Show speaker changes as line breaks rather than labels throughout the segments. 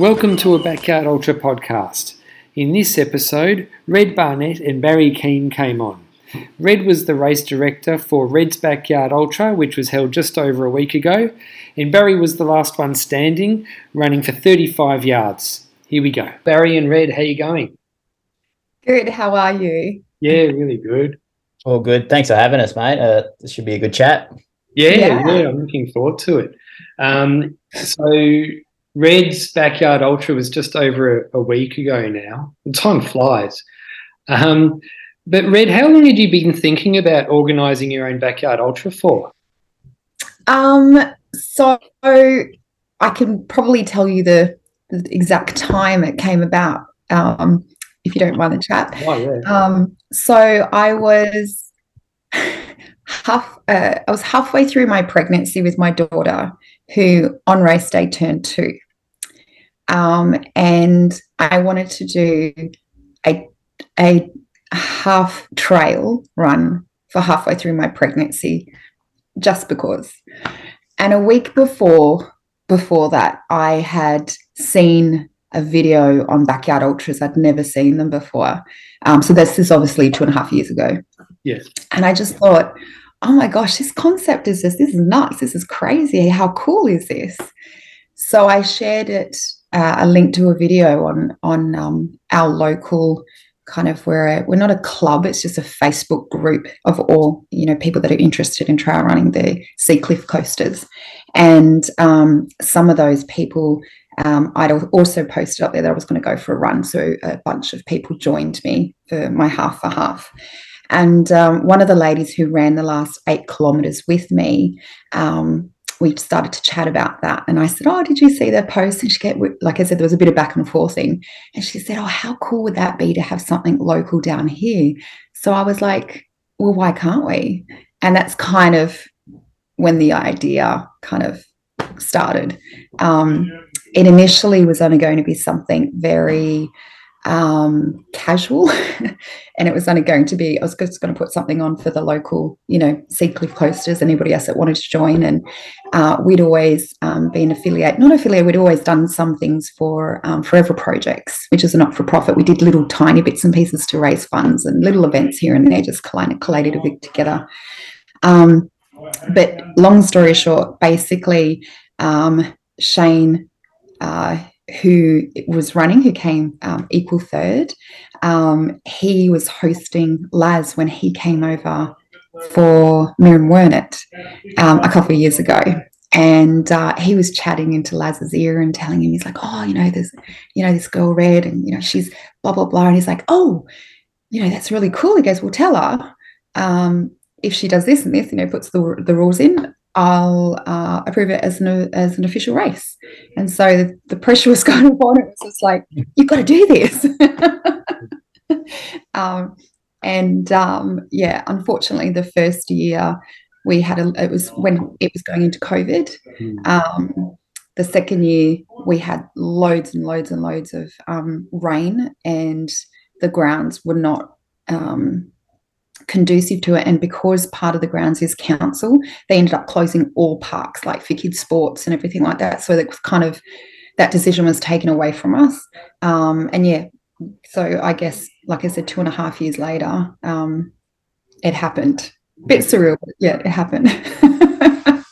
Welcome to a Backyard Ultra podcast. In this episode, Red Barnett and Barry Keem came on. Red was the race director for Red's Backyard Ultra, which was held just over a week ago, and Barry was the last one standing, running for 35 yards. Here we go. Barry and Red, how you going?
Good. How are you?
Yeah, really good.
All good. Thanks for having us, mate. Uh, this should be a good chat.
Yeah, yeah, yeah I'm looking forward to it. Um, so, Red's Backyard Ultra was just over a, a week ago now. Time flies. Um, but, Red, how long had you been thinking about organising your own Backyard Ultra for?
Um, so, I can probably tell you the, the exact time it came about. Um, if you don't mind the chat.
Oh, yeah.
Um, so I was half uh, I was halfway through my pregnancy with my daughter, who on race day turned two. Um, and I wanted to do a a half trail run for halfway through my pregnancy, just because. And a week before before that, I had seen a video on Backyard Ultras. I'd never seen them before. Um, so this is obviously two and a half years ago.
Yes.
And I just thought, oh my gosh, this concept is just, this is nuts. This is crazy. How cool is this? So I shared it, uh, a link to a video on, on um, our local kind of where we're not a club it's just a facebook group of all you know people that are interested in trail running the sea cliff coasters and um, some of those people um, I'd also posted up there that I was going to go for a run. So a bunch of people joined me for my half for half. And um, one of the ladies who ran the last eight kilometers with me, um, we started to chat about that. And I said, Oh, did you see the post? And she get like I said, there was a bit of back and forth thing. And she said, Oh, how cool would that be to have something local down here? So I was like, Well, why can't we? And that's kind of when the idea kind of started. Um, it initially was only going to be something very um, casual, and it was only going to be I was just going to put something on for the local, you know, Sea Cliff Coasters, anybody else that wanted to join, and uh, we'd always um, been affiliate, not affiliate, we'd always done some things for um, Forever Projects, which is a not for profit. We did little tiny bits and pieces to raise funds and little events here and there, just kind of collated a bit together. Um, but long story short, basically, um, Shane uh, who was running, who came um, equal third. Um, he was hosting Laz when he came over for Miriam um, a couple of years ago. And uh, he was chatting into Laz's ear and telling him, he's like, oh, you know, there's, you know, this girl Red, and you know, she's blah blah blah. And he's like, oh, you know, that's really cool. He goes, well, tell her um, if she does this and this, you know, puts the the rules in. I'll uh, approve it as an as an official race. And so the, the pressure was kind of on. It was just like you've got to do this. um, and um, yeah, unfortunately, the first year we had a it was when it was going into COVID. Mm. Um, the second year we had loads and loads and loads of um, rain, and the grounds were not um, conducive to it. And because part of the grounds is council, they ended up closing all parks, like for kids' sports and everything like that. So that was kind of that decision was taken away from us. Um, and yeah, so I guess, like I said, two and a half years later, um, it happened. Bit surreal, but yeah, it happened.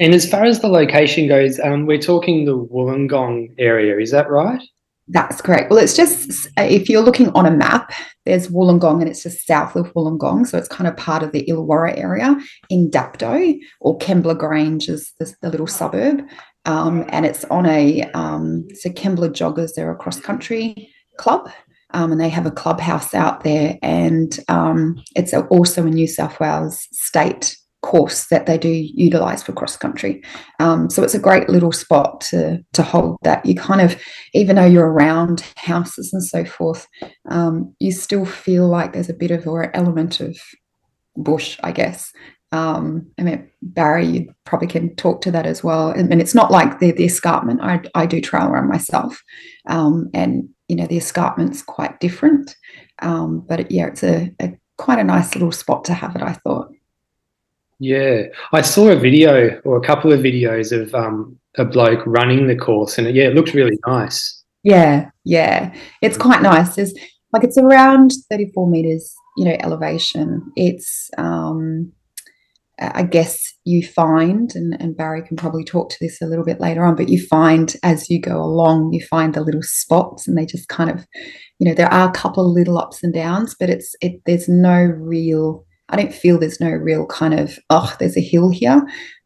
and as far as the location goes, um, we're talking the Wollongong area, is that right?
That's correct. Well, it's just if you're looking on a map, there's Wollongong and it's just south of Wollongong. So it's kind of part of the Illawarra area in Dapto or Kembla Grange is the, little suburb. Um, and it's on a, um, so Kembla Joggers, they're a cross country club. Um, and they have a clubhouse out there. And um, it's also a New South Wales state course that they do utilize for cross country. Um, so it's a great little spot to to hold that. You kind of, even though you're around houses and so forth, um, you still feel like there's a bit of an element of bush, I guess. Um, I mean, Barry, you probably can talk to that as well. And, and it's not like the, the escarpment. I, I do trail run myself, um, and you know the escarpment's quite different. Um, but yeah, it's a, a quite a nice little spot to have it. I thought.
Yeah, I saw a video or a couple of videos of um, a bloke running the course, and yeah, it looked really nice.
Yeah, yeah. It's quite nice. It's like it's around 34 meters, you know, elevation. It's um I guess you find, and, and Barry can probably talk to this a little bit later on, but you find as you go along, you find the little spots and they just kind of, you know, there are a couple of little ups and downs, but it's it there's no real I don't feel there's no real kind of, oh, there's a hill here.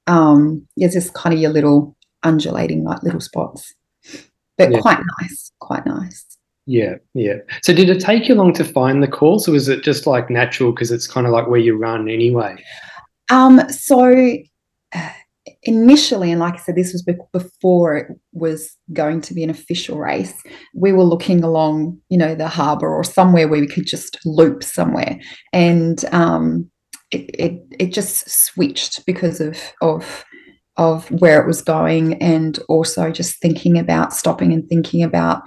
Um, it's just kind of your little undulating like little spots. But yeah. quite nice, quite nice.
Yeah, yeah. So did it take you long to find the course or was it just like natural because it's kind of like where you run anyway?
Um, so uh, initially, and like I said, this was before it was going to be an official race. We were looking along, you know, the harbour or somewhere where we could just loop somewhere, and um, it, it it just switched because of of of where it was going, and also just thinking about stopping and thinking about,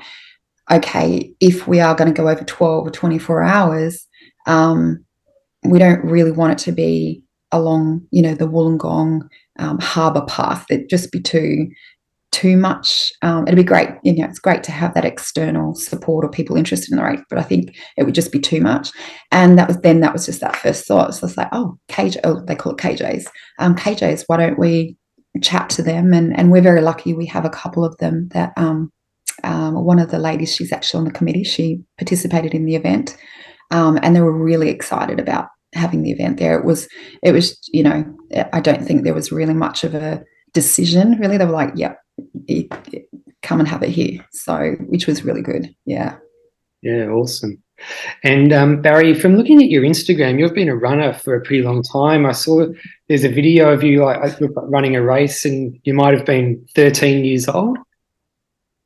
okay, if we are going to go over twelve or twenty four hours, um, we don't really want it to be along, you know, the Wollongong um, harbour path. It'd just be too too much. Um, it'd be great, you know, it's great to have that external support or people interested in the race, but I think it would just be too much. And that was then that was just that first thought. So it's like, oh, KJ, oh, they call it KJs. Um, KJs, why don't we chat to them? And and we're very lucky. We have a couple of them that um, um, one of the ladies, she's actually on the committee. She participated in the event, um, and they were really excited about having the event there. It was, it was, you know, I don't think there was really much of a decision. Really, they were like, "Yep, it, it, come and have it here." So, which was really good. Yeah.
Yeah, awesome. And um, Barry, from looking at your Instagram, you've been a runner for a pretty long time. I saw there's a video of you like running a race, and you might have been 13 years old.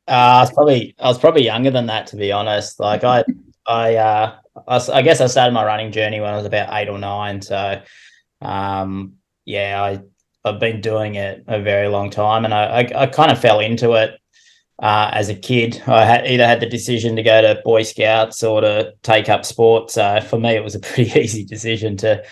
Uh, I was probably I was probably younger than that, to be honest. Like I I uh, I, I, guess I started my running journey when I was about eight or nine. So, um, yeah, I I've been doing it a very long time, and I I, I kind of fell into it uh, as a kid. I had either had the decision to go to Boy Scouts or to take up sport. So for me, it was a pretty easy decision to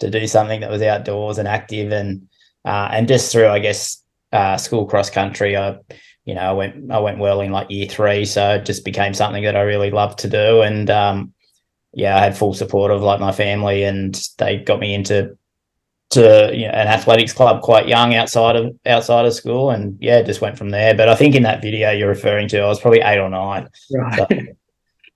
to do something that was outdoors and active, and uh, and just through I guess uh, school cross country, I you know I went I went well in like year three, so it just became something that I really loved to do, and um, yeah, I had full support of like my family, and they got me into to you know, an athletics club quite young outside of outside of school, and yeah, just went from there. But I think in that video you're referring to, I was probably eight or nine. Right. So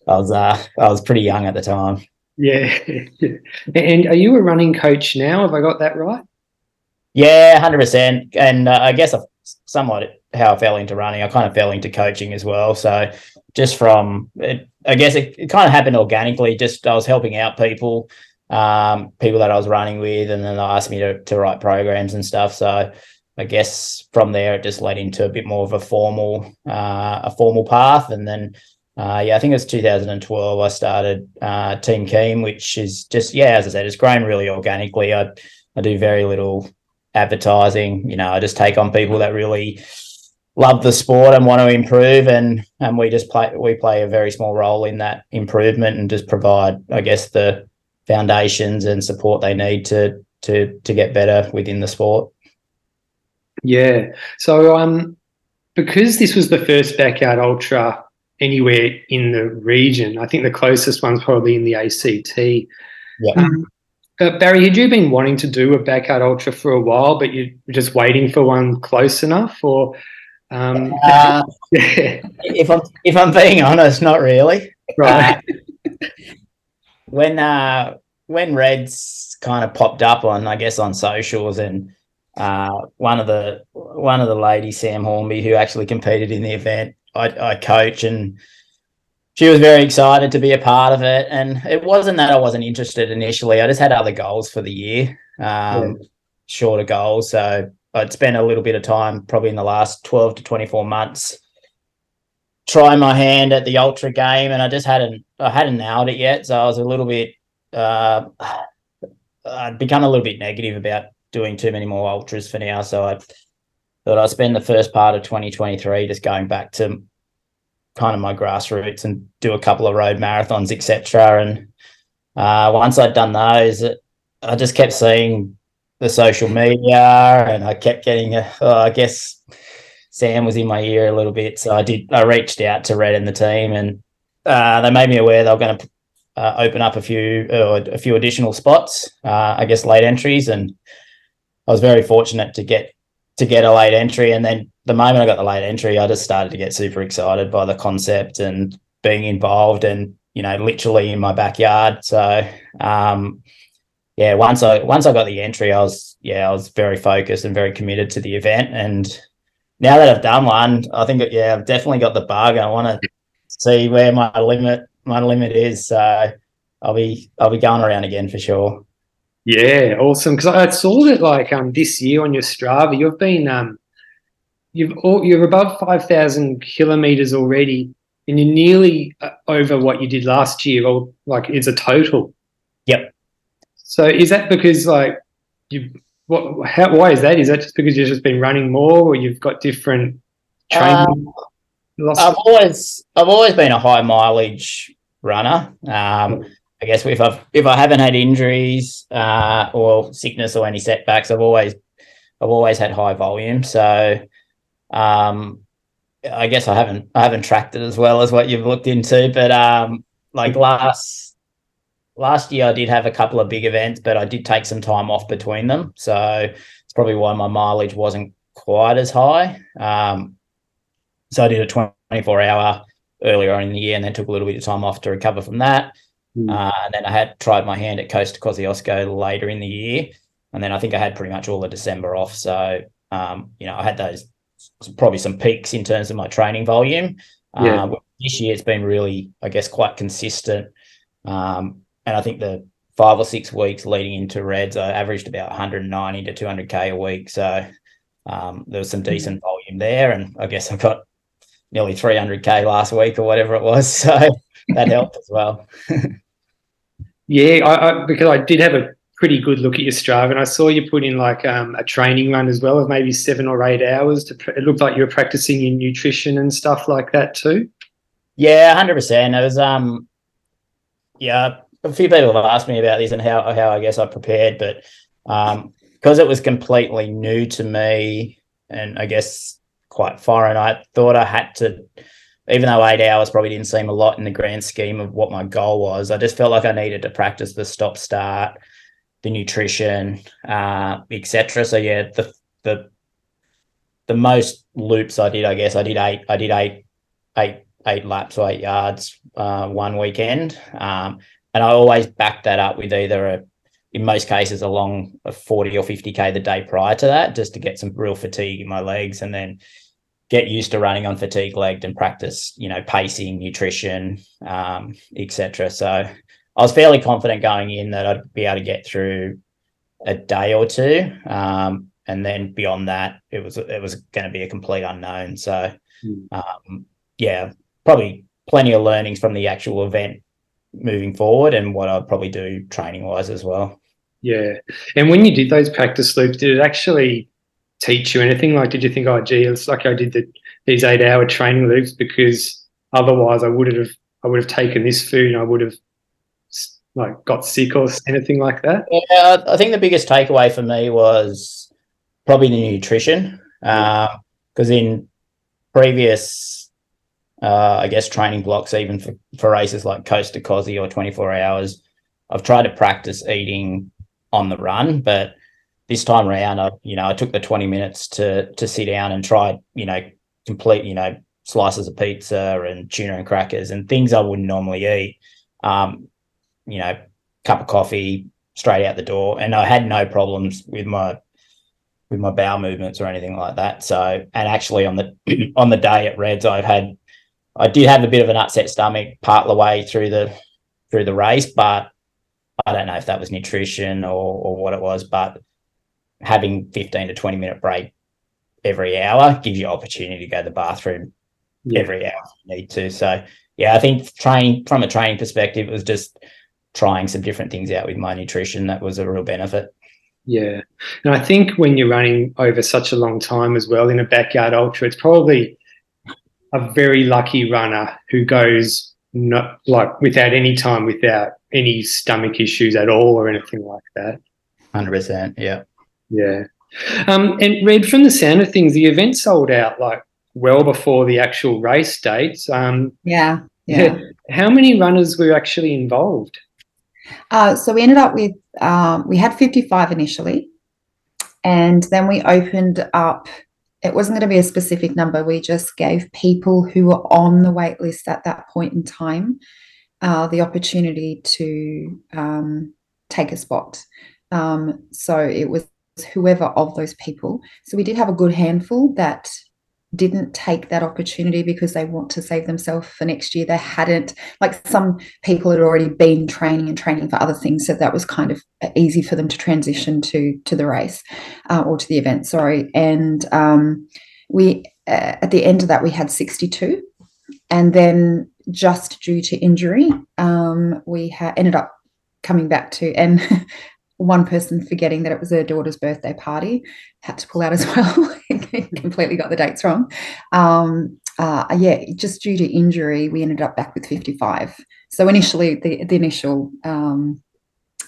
I was uh, I was pretty young at the time.
Yeah. and are you a running coach now? Have I got that right?
Yeah, hundred percent. And uh, I guess I've somewhat how I fell into running. I kind of fell into coaching as well. So just from it, I guess it, it kind of happened organically. Just I was helping out people, um, people that I was running with, and then they asked me to, to write programs and stuff. So I guess from there it just led into a bit more of a formal uh, a formal path, and then. Uh, yeah, I think it was 2012. I started uh, Team Keem, which is just yeah, as I said, it's grown really organically. I I do very little advertising. You know, I just take on people that really love the sport and want to improve and and we just play we play a very small role in that improvement and just provide i guess the foundations and support they need to to to get better within the sport
yeah so um because this was the first backyard ultra anywhere in the region i think the closest one's probably in the act yeah. Um, uh, Barry, had you been wanting to do a backyard ultra for a while, but you're just waiting for one close enough, or um,
uh, if I'm if I'm being honest, not really.
Right.
Uh, when uh, when Reds kind of popped up on, I guess, on socials, and uh, one of the one of the ladies, Sam Hornby, who actually competed in the event, I, I coach, and she was very excited to be a part of it. And it wasn't that I wasn't interested initially; I just had other goals for the year, um, yeah. shorter goals. So I'd spent a little bit of time, probably in the last 12 to 24 months, trying my hand at the ultra game, and I just hadn't I hadn't nailed it yet. So I was a little bit uh, I'd become a little bit negative about doing too many more ultras for now. So I thought I'd spend the first part of 2023 just going back to kind of my grassroots and do a couple of road marathons, etc. And uh, once I'd done those, I just kept seeing the social media, and I kept getting, uh, I guess, Sam was in my ear a little bit, so I did. I reached out to Red and the team, and uh, they made me aware they were going to uh, open up a few uh, a few additional spots. Uh, I guess late entries, and I was very fortunate to get to get a late entry. And then the moment I got the late entry, I just started to get super excited by the concept and being involved, and you know, literally in my backyard. So, um, yeah, once I once I got the entry, I was yeah, I was very focused and very committed to the event. And now that I've done one, I think yeah, I've definitely got the bug. I want to see where my limit my limit is. So I'll be I'll be going around again for sure.
Yeah, awesome. Because I saw that like um this year on your Strava, you've been um you've all, you're above five thousand kilometers already, and you're nearly uh, over what you did last year, or like it's a total.
Yep.
So is that because like you what how why is that? Is that just because you've just been running more, or you've got different training?
Um, I've always I've always been a high mileage runner. Um, I guess if I've if I haven't had injuries uh, or sickness or any setbacks, I've always I've always had high volume. So um, I guess I haven't I haven't tracked it as well as what you've looked into. But um, like last last year, I did have a couple of big events, but I did take some time off between them. So it's probably why my mileage wasn't quite as high. Um, so I did a 24 hour earlier in the year and then took a little bit of time off to recover from that. Mm. Uh, and then I had tried my hand at Coast to Kosciuszko later in the year. And then I think I had pretty much all of December off. So, um, you know, I had those probably some peaks in terms of my training volume. Yeah. Uh, this year it's been really, I guess, quite consistent. Um, and I think the five or six weeks leading into Reds, I averaged about 190 to 200k a week. So um, there was some hmm. decent volume there, and I guess I got nearly 300k last week or whatever it was. So that helped as well.
yeah, I, I, because I did have a pretty good look at your Strava, and I saw you put in like um, a training run as well of maybe seven or eight hours. To it looked like you were practicing your nutrition and stuff like that too.
Yeah, hundred percent. It was um, yeah. A few people have asked me about this and how how I guess I prepared, but um, because it was completely new to me, and I guess quite foreign. I thought I had to, even though eight hours probably didn't seem a lot in the grand scheme of what my goal was, I just felt like I needed to practice the stop start, the nutrition, uh, etc. So yeah, the the the most loops I did, I guess I did eight. I did eight, eight, eight laps or eight yards uh, one weekend, um, and I always backed that up with either a in most cases along a 40 or 50k the day prior to that just to get some real fatigue in my legs and then get used to running on fatigue legged and practice, you know, pacing, nutrition, um, etc. So I was fairly confident going in that I'd be able to get through a day or two, um, and then beyond that, it was it was going to be a complete unknown. So hmm. um, yeah, probably plenty of learnings from the actual event moving forward, and what I'd probably do training wise as well.
Yeah, and when you did those practice loops, did it actually teach you anything? Like, did you think, oh, gee, it's like I did the, these eight hour training loops because otherwise I would have I would have taken this food and I would have like got sick or anything like that?
Yeah, I think the biggest takeaway for me was probably the nutrition because uh, in previous, uh, I guess, training blocks, even for, for races like Coast to or 24 hours, I've tried to practice eating on the run, but this time around, I you know I took the twenty minutes to to sit down and try you know complete you know slices of pizza and tuna and crackers and things I wouldn't normally eat. Um, you know, cup of coffee straight out the door, and I had no problems with my with my bowel movements or anything like that. So, and actually on the on the day at Reds, I've had I did have a bit of an upset stomach part of the way through the through the race, but I don't know if that was nutrition or or what it was, but having 15 to 20 minute break every hour gives you opportunity to go to the bathroom yeah. every hour you need to. So yeah, I think training from a training perspective, it was just trying some different things out with my nutrition. That was a real benefit.
Yeah. And I think when you're running over such a long time as well in a backyard ultra, it's probably a very lucky runner who goes not like without any time, without any stomach issues at all or anything like that.
100%. Yeah.
Yeah. Um, and Red, from the sound of things, the event sold out like well before the actual race dates. Um,
yeah, yeah.
How many runners were actually involved?
Uh, so we ended up with um, we had 55 initially, and then we opened up. It wasn't going to be a specific number. We just gave people who were on the wait list at that point in time uh, the opportunity to um, take a spot. Um, so it was whoever of those people. So we did have a good handful that didn't take that opportunity because they want to save themselves for next year. They hadn't, like some people had already been training and training for other things, so that was kind of easy for them to transition to to the race uh, or to the event. Sorry, and um, we uh, at the end of that we had sixty two, and then just due to injury, um, we ha- ended up coming back to and one person forgetting that it was her daughter's birthday party had to pull out as well. Completely got the dates wrong. Um, uh, yeah just due to injury we ended up back with 55 so initially the, the initial um,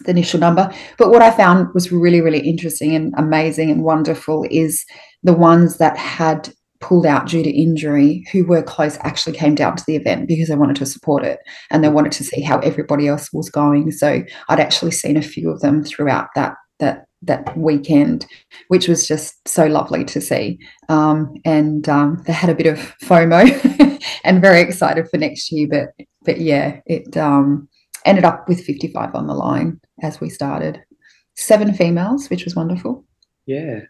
the initial number. But what i found was really really interesting and amazing and wonderful is the ones that had pulled out due to injury who were close actually came down to the event because they wanted to support it and they wanted to see how everybody else was going. So i'd actually seen a few of them throughout that that that weekend which was just so lovely to see. Um, and um, they had a bit of fomo and very excited for next year but but yeah it um, ended up with 55 on the line as we started. Seven females which was wonderful.
Yeah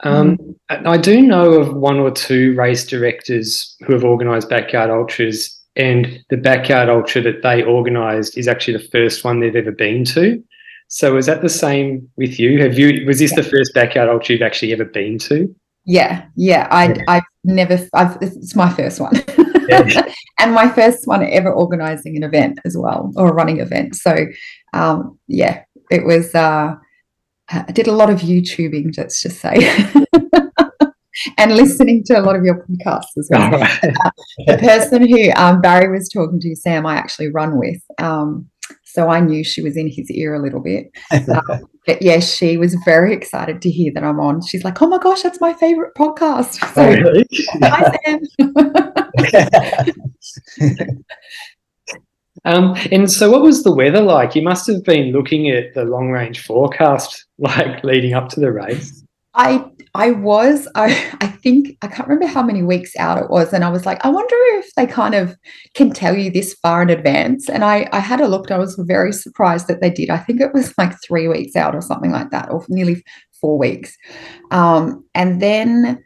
um, mm. I do know of one or two race directors who have organised backyard ultras, and the backyard ultra that they organised is actually the first one they've ever been to. So, is that the same with you? Have you was this yeah. the first backyard ultra you've actually ever been to?
Yeah, yeah. I yeah. I've never. I've, it's my first one, yeah. and my first one ever organising an event as well, or a running event. So, um, yeah, it was. Uh, I did a lot of YouTubing, let's just say, and listening to a lot of your podcasts as well. uh, the person who um, Barry was talking to, Sam, I actually run with. Um, so I knew she was in his ear a little bit. Uh, but yes, she was very excited to hear that I'm on. She's like, "Oh my gosh, that's my favorite podcast." So, oh, really? hi,
Sam. Um, and so, what was the weather like? You must have been looking at the long range forecast, like leading up to the race.
I I was I I think I can't remember how many weeks out it was, and I was like, I wonder if they kind of can tell you this far in advance. And I I had a look, I was very surprised that they did. I think it was like three weeks out or something like that, or nearly four weeks. Um, and then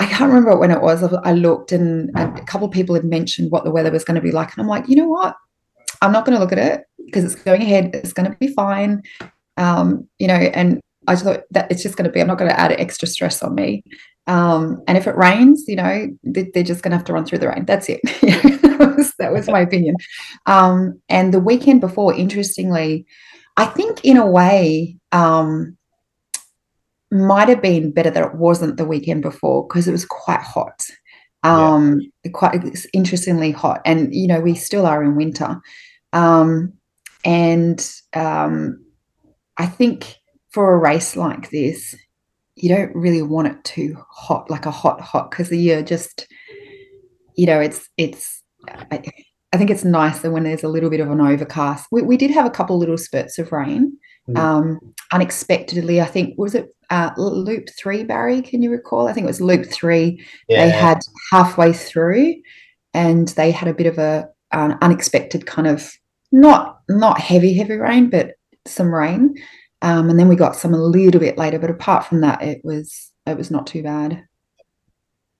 I can't remember when it was. I looked and a couple of people had mentioned what the weather was going to be like. And I'm like, you know what? I'm not going to look at it because it's going ahead. It's going to be fine. Um, you know, and I just thought that it's just going to be, I'm not going to add extra stress on me. Um, and if it rains, you know, they're just going to have to run through the rain. That's it. that, was, that was my opinion. Um, and the weekend before, interestingly, I think in a way, um, might have been better that it wasn't the weekend before because it was quite hot. Um, yeah. quite interestingly hot, and you know we still are in winter. Um, and um, I think for a race like this, you don't really want it too hot, like a hot hot, because you're just, you know, it's it's. I, I think it's nicer when there's a little bit of an overcast. We, we did have a couple little spurts of rain, mm. um, unexpectedly. I think was it uh, loop three, Barry? Can you recall? I think it was loop three. Yeah. They had halfway through, and they had a bit of a an unexpected kind of not not heavy heavy rain, but some rain. Um, and then we got some a little bit later, but apart from that, it was it was not too bad.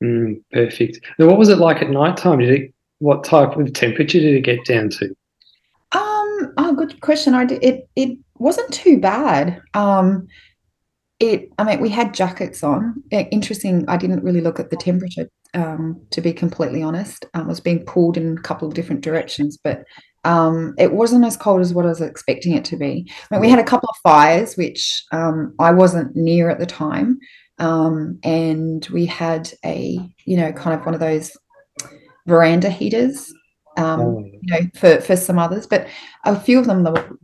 Mm, perfect. Now, what was it like at night time? Did it? What type of temperature did it get down to?
Um. Oh, good question. I did, it. It wasn't too bad. Um it i mean we had jackets on. Interesting i didn't really look at the temperature um, to be completely honest. Um, i was being pulled in a couple of different directions but um, it wasn't as cold as what i was expecting it to be. I mean, we had a couple of fires which um, i wasn't near at the time. Um, and we had a you know kind of one of those veranda heaters um, oh. you know, for, for some others, but a few of them were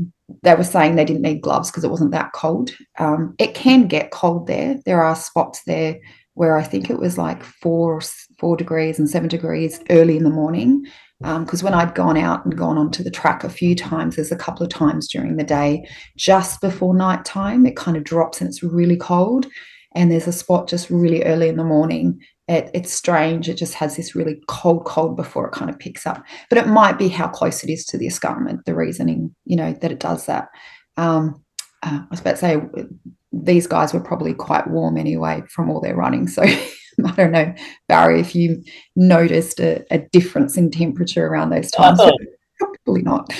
they were saying they didn't need gloves because it wasn't that cold. Um, it can get cold there. There are spots there where I think it was like four four degrees and seven degrees early in the morning. Because um, when I'd gone out and gone onto the track a few times, there's a couple of times during the day, just before night time, it kind of drops and it's really cold. And there's a spot just really early in the morning. It, it's strange. It just has this really cold, cold before it kind of picks up. But it might be how close it is to the escarpment, the reasoning, you know, that it does that. Um, uh, I was about to say these guys were probably quite warm anyway from all their running. So I don't know, Barry, if you noticed a, a difference in temperature around those times. Thought, probably not.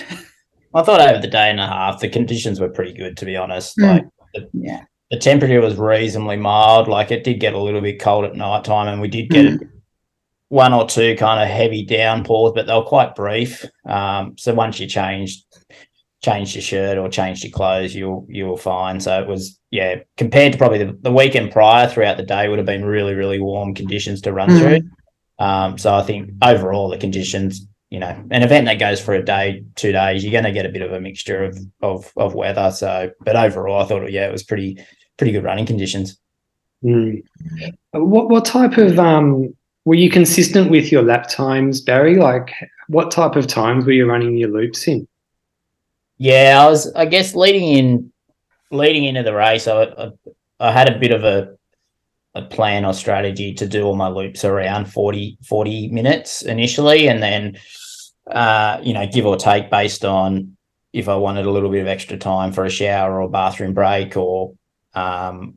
I thought over the day and a half, the conditions were pretty good, to be honest. Mm. Like the, yeah. The temperature was reasonably mild. Like it did get a little bit cold at night time, and we did get mm. one or two kind of heavy downpours, but they were quite brief. Um, so once you changed changed your shirt or changed your clothes, you'll you'll fine. So it was yeah, compared to probably the, the weekend prior throughout the day would have been really, really warm conditions to run mm. through. Um, so I think overall the conditions, you know, an event that goes for a day, two days, you're going to get a bit of a mixture of of of weather. So, but overall, I thought yeah, it was pretty pretty good running conditions.
Mm. What what type of um were you consistent with your lap times, Barry? Like, what type of times were you running your loops in?
Yeah, I was. I guess leading in, leading into the race, I, I, I had a bit of a a plan or strategy to do all my loops around 40, 40 minutes initially, and then, uh, you know, give or take based on if I wanted a little bit of extra time for a shower or bathroom break or, um,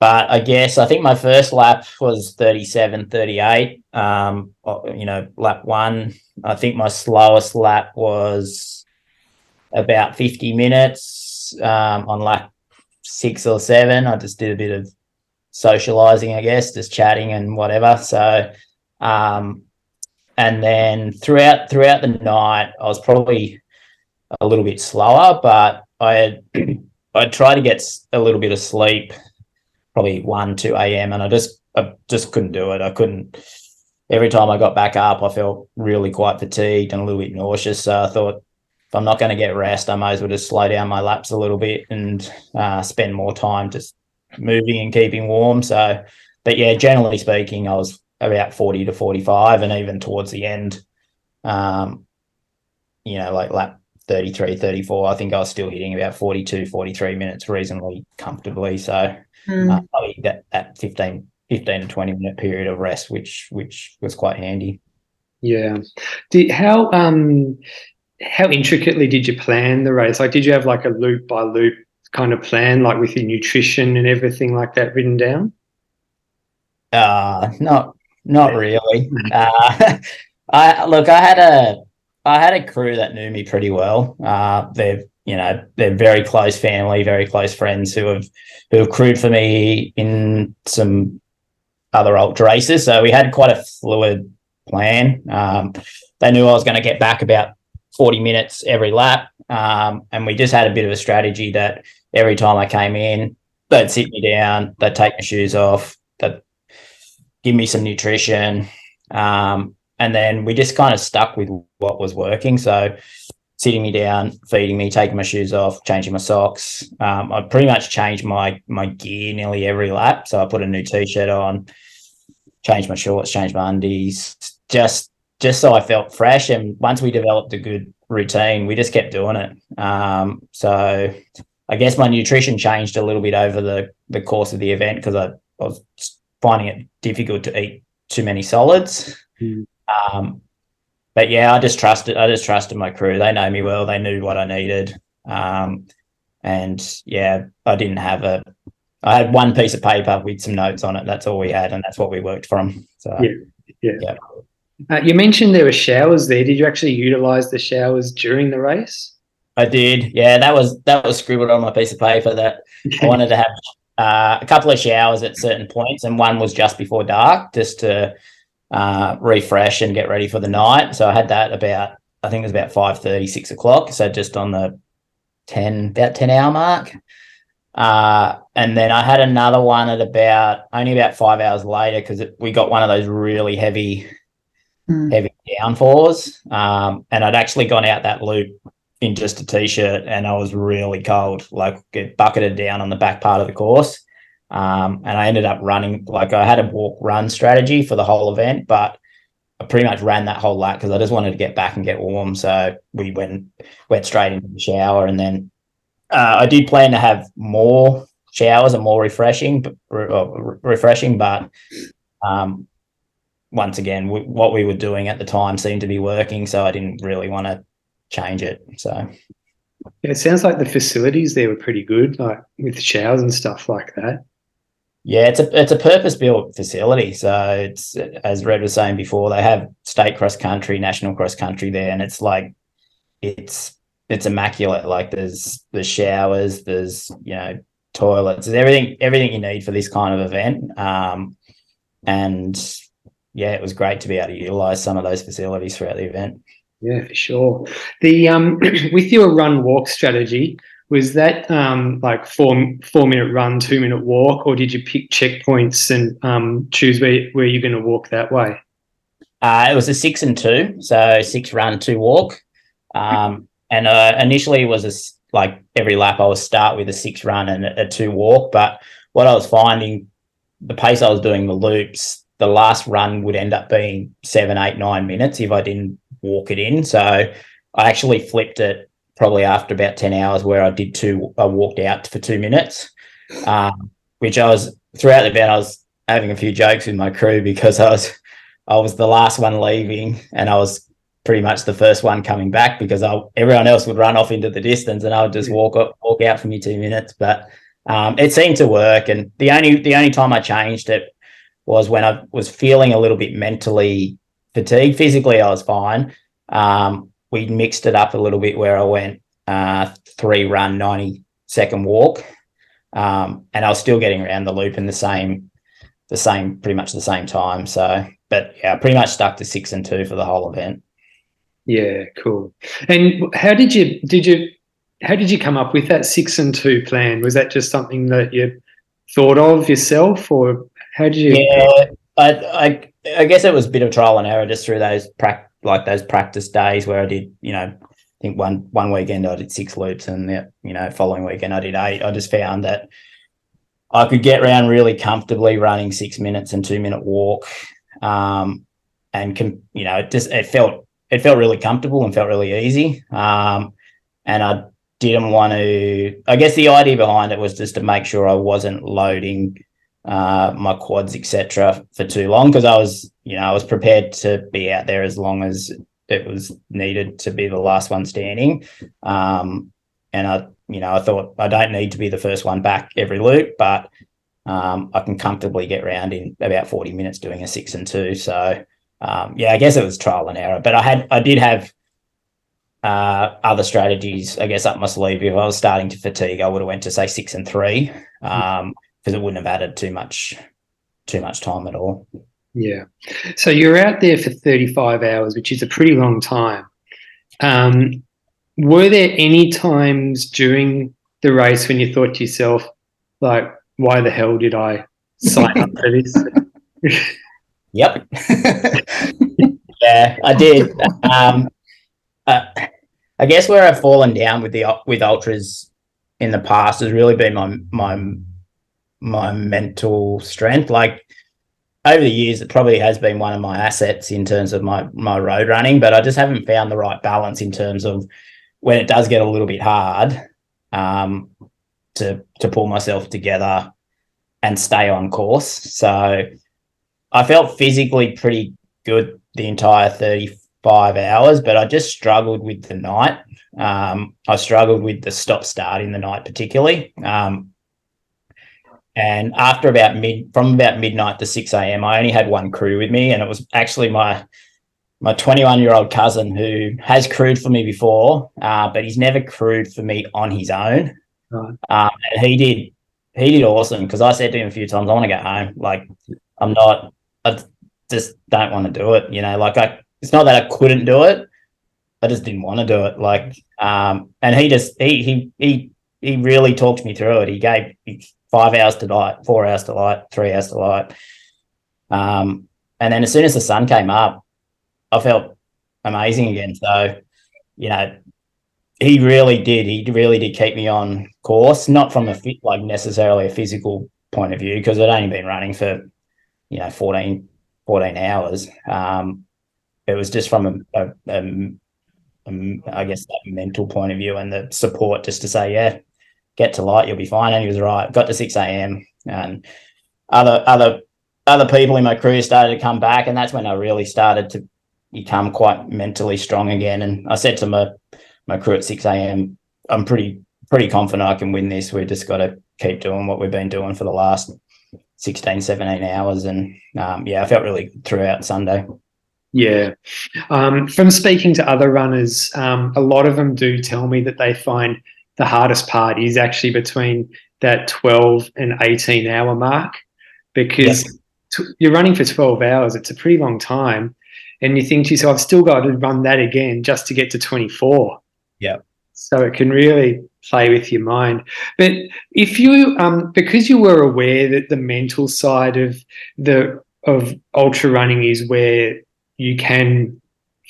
but I guess I think my first lap was 37, 38. Um, you know, lap one. I think my slowest lap was about 50 minutes um, on like six or seven. I just did a bit of socializing, I guess, just chatting and whatever. So, um, and then throughout throughout the night, I was probably a little bit slower, but I had I tried to get a little bit of sleep, probably one two a.m. and I just I just couldn't do it. I couldn't. Every time I got back up, I felt really quite fatigued and a little bit nauseous. So I thought if I'm not going to get rest, I might as well just slow down my laps a little bit and uh, spend more time just moving and keeping warm. So, but yeah, generally speaking, I was about 40 to 45, and even towards the end, um, you know, like lap 33, 34, I think I was still hitting about 42, 43 minutes reasonably comfortably. So, mm. uh, probably that, that 15, 15 to 20 minute period of rest, which, which was quite handy.
Yeah. Did, how, um, how intricately did you plan the race? Like, did you have like a loop by loop kind of plan, like with your nutrition and everything like that written down?
Uh, not not really. uh, I look, I had a I had a crew that knew me pretty well. Uh, they're you know they're very close family, very close friends who have who have crewed for me in some other ultra races. So we had quite a fluid plan. Um, they knew I was going to get back about 40 minutes every lap. Um, and we just had a bit of a strategy that every time I came in, they'd sit me down, they'd take my shoes off, they'd give me some nutrition. Um, and then we just kind of stuck with what was working. So sitting me down, feeding me, taking my shoes off, changing my socks. Um, I pretty much changed my my gear nearly every lap. So I put a new t-shirt on, changed my shorts, changed my undies, just just so I felt fresh. And once we developed a good routine, we just kept doing it. Um, so I guess my nutrition changed a little bit over the, the course of the event because I, I, was finding it difficult to eat too many solids. Mm. Um, but yeah, I just trusted. I just trusted my crew. They know me well. They knew what I needed. Um, and yeah, I didn't have a. I had one piece of paper with some notes on it. That's all we had, and that's what we worked from. So
yeah, yeah. yeah. Uh, you mentioned there were showers there. Did you actually utilize the showers during the race?
I did. Yeah, that was that was scribbled on my piece of paper that I wanted to have uh, a couple of showers at certain points, and one was just before dark, just to uh, refresh and get ready for the night. So I had that about I think it was about 5 6 o'clock. So just on the ten about ten hour mark. Uh, and then I had another one at about only about five hours later because we got one of those really heavy mm. heavy downforce. Um, and I'd actually gone out that loop in just a t-shirt and I was really cold, like get bucketed down on the back part of the course. Um, and I ended up running like I had a walk run strategy for the whole event, but I pretty much ran that whole lap because I just wanted to get back and get warm. So we went went straight into the shower, and then uh, I did plan to have more showers and more refreshing, but re- refreshing. But um, once again, we, what we were doing at the time seemed to be working, so I didn't really want to change it. So
it sounds like the facilities there were pretty good, like with showers and stuff like that.
Yeah, it's a it's a purpose built facility. So it's as Red was saying before, they have state cross country, national cross country there, and it's like it's it's immaculate. Like there's there's showers, there's you know toilets, there's everything everything you need for this kind of event. Um, and yeah, it was great to be able to utilize some of those facilities throughout the event.
Yeah, for sure. The um, with your run walk strategy, was that um, like four four minute run, two minute walk, or did you pick checkpoints and um, choose where where you're going to walk that way?
Uh, it was a six and two, so six run, two walk. Um, and uh, initially it was a, like every lap I would start with a six run and a, a two walk. But what I was finding, the pace I was doing the loops, the last run would end up being seven, eight, nine minutes if I didn't walk it in. So I actually flipped it probably after about 10 hours where I did two, I walked out for two minutes, um, which I was throughout the event, I was having a few jokes with my crew because I was, I was the last one leaving and I was pretty much the first one coming back because I, everyone else would run off into the distance and I would just walk up, walk out for me two minutes. But um, it seemed to work. And the only, the only time I changed it was when I was feeling a little bit mentally fatigued. Physically, I was fine. Um, we mixed it up a little bit where I went uh, three run, 90 second walk. Um, and I was still getting around the loop in the same, the same, pretty much the same time. So, but yeah, pretty much stuck to six and two for the whole event.
Yeah, cool. And how did you, did you, how did you come up with that six and two plan? Was that just something that you thought of yourself or how did you?
Yeah, I, I, I guess it was a bit of trial and error just through those practice like those practice days where I did, you know, I think one one weekend I did six loops, and the you know following weekend I did eight. I just found that I could get around really comfortably running six minutes and two minute walk, um, and you know it just it felt it felt really comfortable and felt really easy. Um, and I didn't want to. I guess the idea behind it was just to make sure I wasn't loading uh, my quads, etc., for too long because I was, you know, I was prepared to be out there as long as it was needed to be the last one standing. Um, and I, you know, I thought I don't need to be the first one back every loop, but um, I can comfortably get around in about 40 minutes doing a six and two. So, um, yeah, I guess it was trial and error, but I had, I did have uh, other strategies, I guess, up my sleeve. If I was starting to fatigue, I would have went to say six and three. Um, because it wouldn't have added too much too much time at all.
Yeah. So you're out there for 35 hours, which is a pretty long time. Um, were there any times during the race when you thought to yourself, like, why the hell did I sign up for this?
yep. yeah, I did. Um, uh, I guess where I've fallen down with the with ultras in the past has really been my my my mental strength. Like over the years, it probably has been one of my assets in terms of my my road running, but I just haven't found the right balance in terms of when it does get a little bit hard um, to to pull myself together and stay on course. So I felt physically pretty good the entire 35 hours, but I just struggled with the night. Um, I struggled with the stop start in the night, particularly. Um, and after about mid, from about midnight to six a.m., I only had one crew with me, and it was actually my my 21 year old cousin who has crewed for me before, uh, but he's never crewed for me on his own. Right. Um, and he did he did awesome because I said to him a few times, I want to go home. Like I'm not, I just don't want to do it. You know, like I, it's not that I couldn't do it. I just didn't want to do it. Like, um, and he just, he, he, he, he really talked me through it. He gave, he five hours to light, four hours to light, three hours to light. Um, and then as soon as the sun came up, I felt amazing again. So, you know, he really did. He really did keep me on course, not from a fit, like necessarily a physical point of view, because I'd only been running for, you know, 14, 14 hours. Um, it was just from a, a, a, a, I guess that mental point of view and the support just to say, yeah, get to light, you'll be fine. And he was right. Got to 6 a.m. and other, other, other people in my crew started to come back. And that's when I really started to become quite mentally strong again. And I said to my, my crew at 6 a.m., I'm pretty, pretty confident I can win this. We've just got to keep doing what we've been doing for the last 16, 17 hours. And um, yeah, I felt really good throughout Sunday.
Yeah. Um, from speaking to other runners, um, a lot of them do tell me that they find the hardest part is actually between that 12 and 18 hour mark because t- you're running for 12 hours. It's a pretty long time. And you think to yourself, I've still got to run that again just to get to 24.
Yeah.
So it can really play with your mind. But if you, um, because you were aware that the mental side of the of ultra running is where you can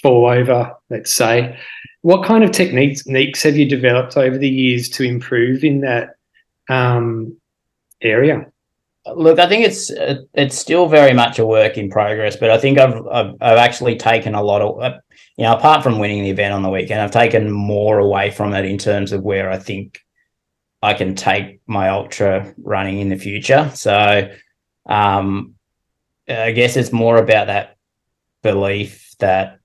fall over, let's say. What kind of techniques, techniques have you developed over the years to improve in that um, area?
Look, I think it's it's still very much a work in progress, but I think I've I've, I've actually taken a lot of you know apart from winning the event on the weekend, I've taken more away from it in terms of where I think I can take my ultra running in the future. So, um, I guess it's more about that belief that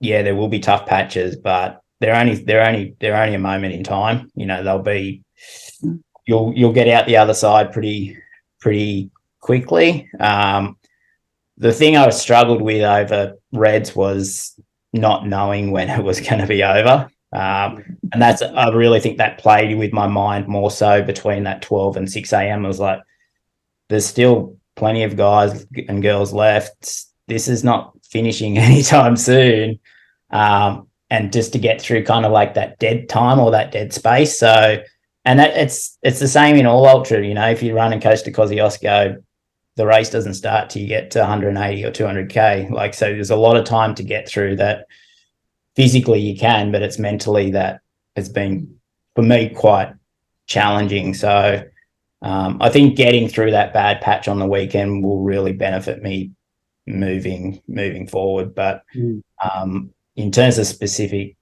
yeah, there will be tough patches, but they're only they're only they're only a moment in time. You know, they'll be you'll you'll get out the other side pretty pretty quickly. Um, the thing I struggled with over Reds was not knowing when it was going to be over. Um, and that's I really think that played with my mind more so between that 12 and 6 a.m. I was like, there's still plenty of guys and girls left this is not finishing anytime soon. Um, and just to get through kind of like that dead time or that dead space. So, and that, it's it's the same in all ultra. You know, if you run in Coast to Kosciuszko, the race doesn't start till you get to 180 or 200k. Like, so there's a lot of time to get through that. Physically, you can, but it's mentally that has been for me quite challenging. So, um, I think getting through that bad patch on the weekend will really benefit me moving moving forward. But mm. um, in terms of specific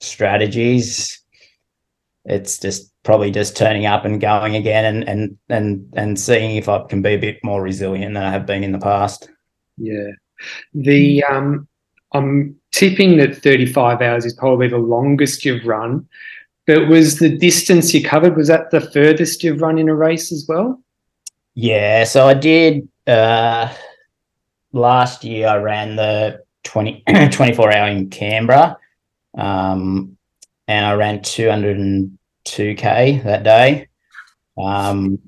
strategies, it's just probably just turning up and going again and and and and seeing if I can be a bit more resilient than I have been in the past.
Yeah. The um I'm tipping that 35 hours is probably the longest you've run. But was the distance you covered, was that the furthest you've run in a race as well?
Yeah, so I did uh last year I ran the 20, 24 hour in Canberra. Um, and I ran 202k that day. Um,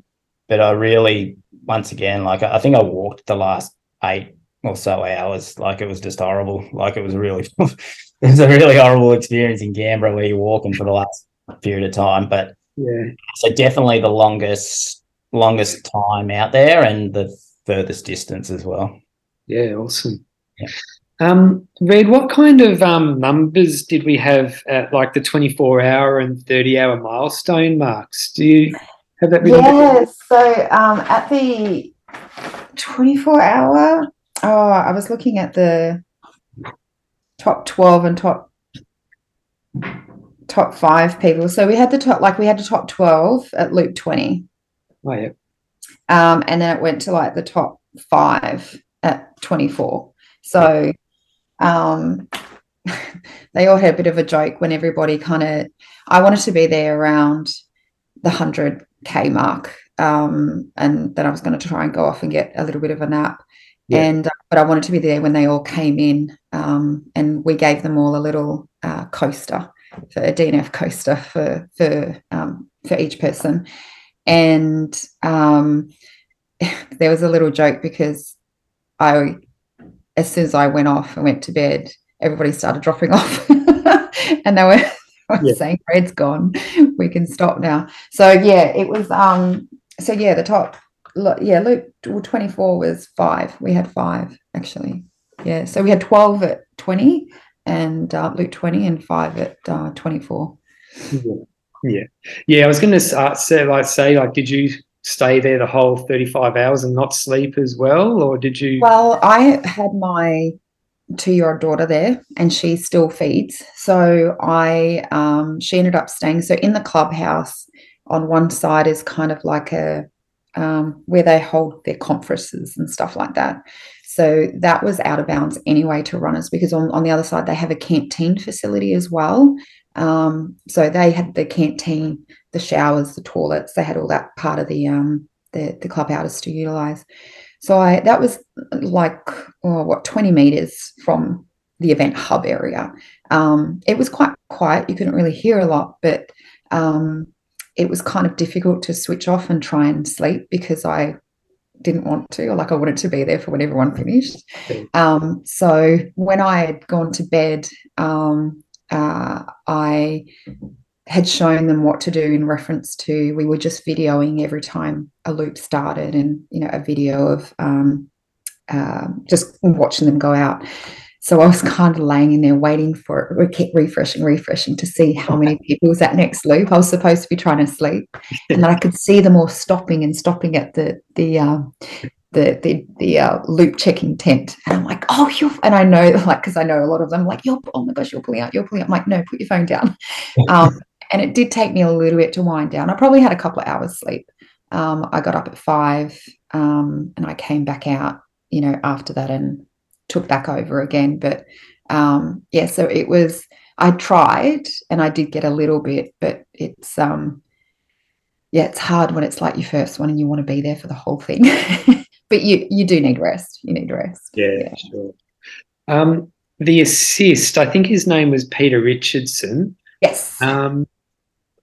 but I really, once again, like I think I walked the last eight or so hours. Like it was just horrible. Like it was really, it was a really horrible experience in Canberra where you're walking for the last period of time. But
yeah,
so definitely the longest, longest time out there and the furthest distance as well.
Yeah, awesome. Yeah. Um, Red, what kind of um, numbers did we have at like the 24 hour and 30 hour milestone marks? Do you have that?
Yeah, so um, at the 24 hour, oh, I was looking at the top 12 and top top five people. So we had the top, like we had the top 12 at loop 20.
Oh, yeah.
Um, and then it went to like the top five at 24. So um, they all had a bit of a joke when everybody kind of, I wanted to be there around the 100K mark. Um, and then I was going to try and go off and get a little bit of a nap. Yeah. And, uh, but I wanted to be there when they all came in. Um, and we gave them all a little uh, coaster for a DNF coaster for, for, um, for each person. And um, there was a little joke because I, as soon as I went off and went to bed, everybody started dropping off, and they were, they were yeah. saying, "Red's gone. We can stop now." So yeah, it was. Um. So yeah, the top. Yeah, Luke twenty four was five. We had five actually. Yeah. So we had twelve at twenty, and uh, loop 20 and five at uh, 24.
Yeah. yeah, yeah. I was going to uh, say, like, say, like, did you stay there the whole 35 hours and not sleep as well, or did you?
Well, I had my two-year-old daughter there, and she still feeds. So I, um, she ended up staying. So in the clubhouse, on one side is kind of like a um, where they hold their conferences and stuff like that. So that was out of bounds anyway to runners because on, on the other side they have a canteen facility as well. Um, so they had the canteen, the showers, the toilets, they had all that part of the um, the, the clubhouse to utilize. So I that was like oh, what 20 meters from the event hub area. Um, it was quite quiet. You couldn't really hear a lot, but um, it was kind of difficult to switch off and try and sleep because I didn't want to, or like I wanted to be there for when everyone finished. Um, so when I had gone to bed, um, uh, I had shown them what to do in reference to we were just videoing every time a loop started and you know a video of um, uh, just watching them go out so I was kind of laying in there waiting for it. We kept refreshing, refreshing to see how many people was that next loop. I was supposed to be trying to sleep, and then I could see them all stopping and stopping at the the um, the the, the uh, loop checking tent. And I'm like, oh, you're, and I know like because I know a lot of them. like, you're, oh my gosh, you're pulling out, you're pulling out. I'm like, no, put your phone down. Um, and it did take me a little bit to wind down. I probably had a couple of hours sleep. Um, I got up at five, um, and I came back out, you know, after that and took back over again. But um, yeah, so it was. I tried and I did get a little bit, but it's um, yeah, it's hard when it's like your first one and you want to be there for the whole thing. but you you do need rest. You need rest.
Yeah, yeah. sure. Um, the assist, I think his name was Peter Richardson.
Yes.
Um,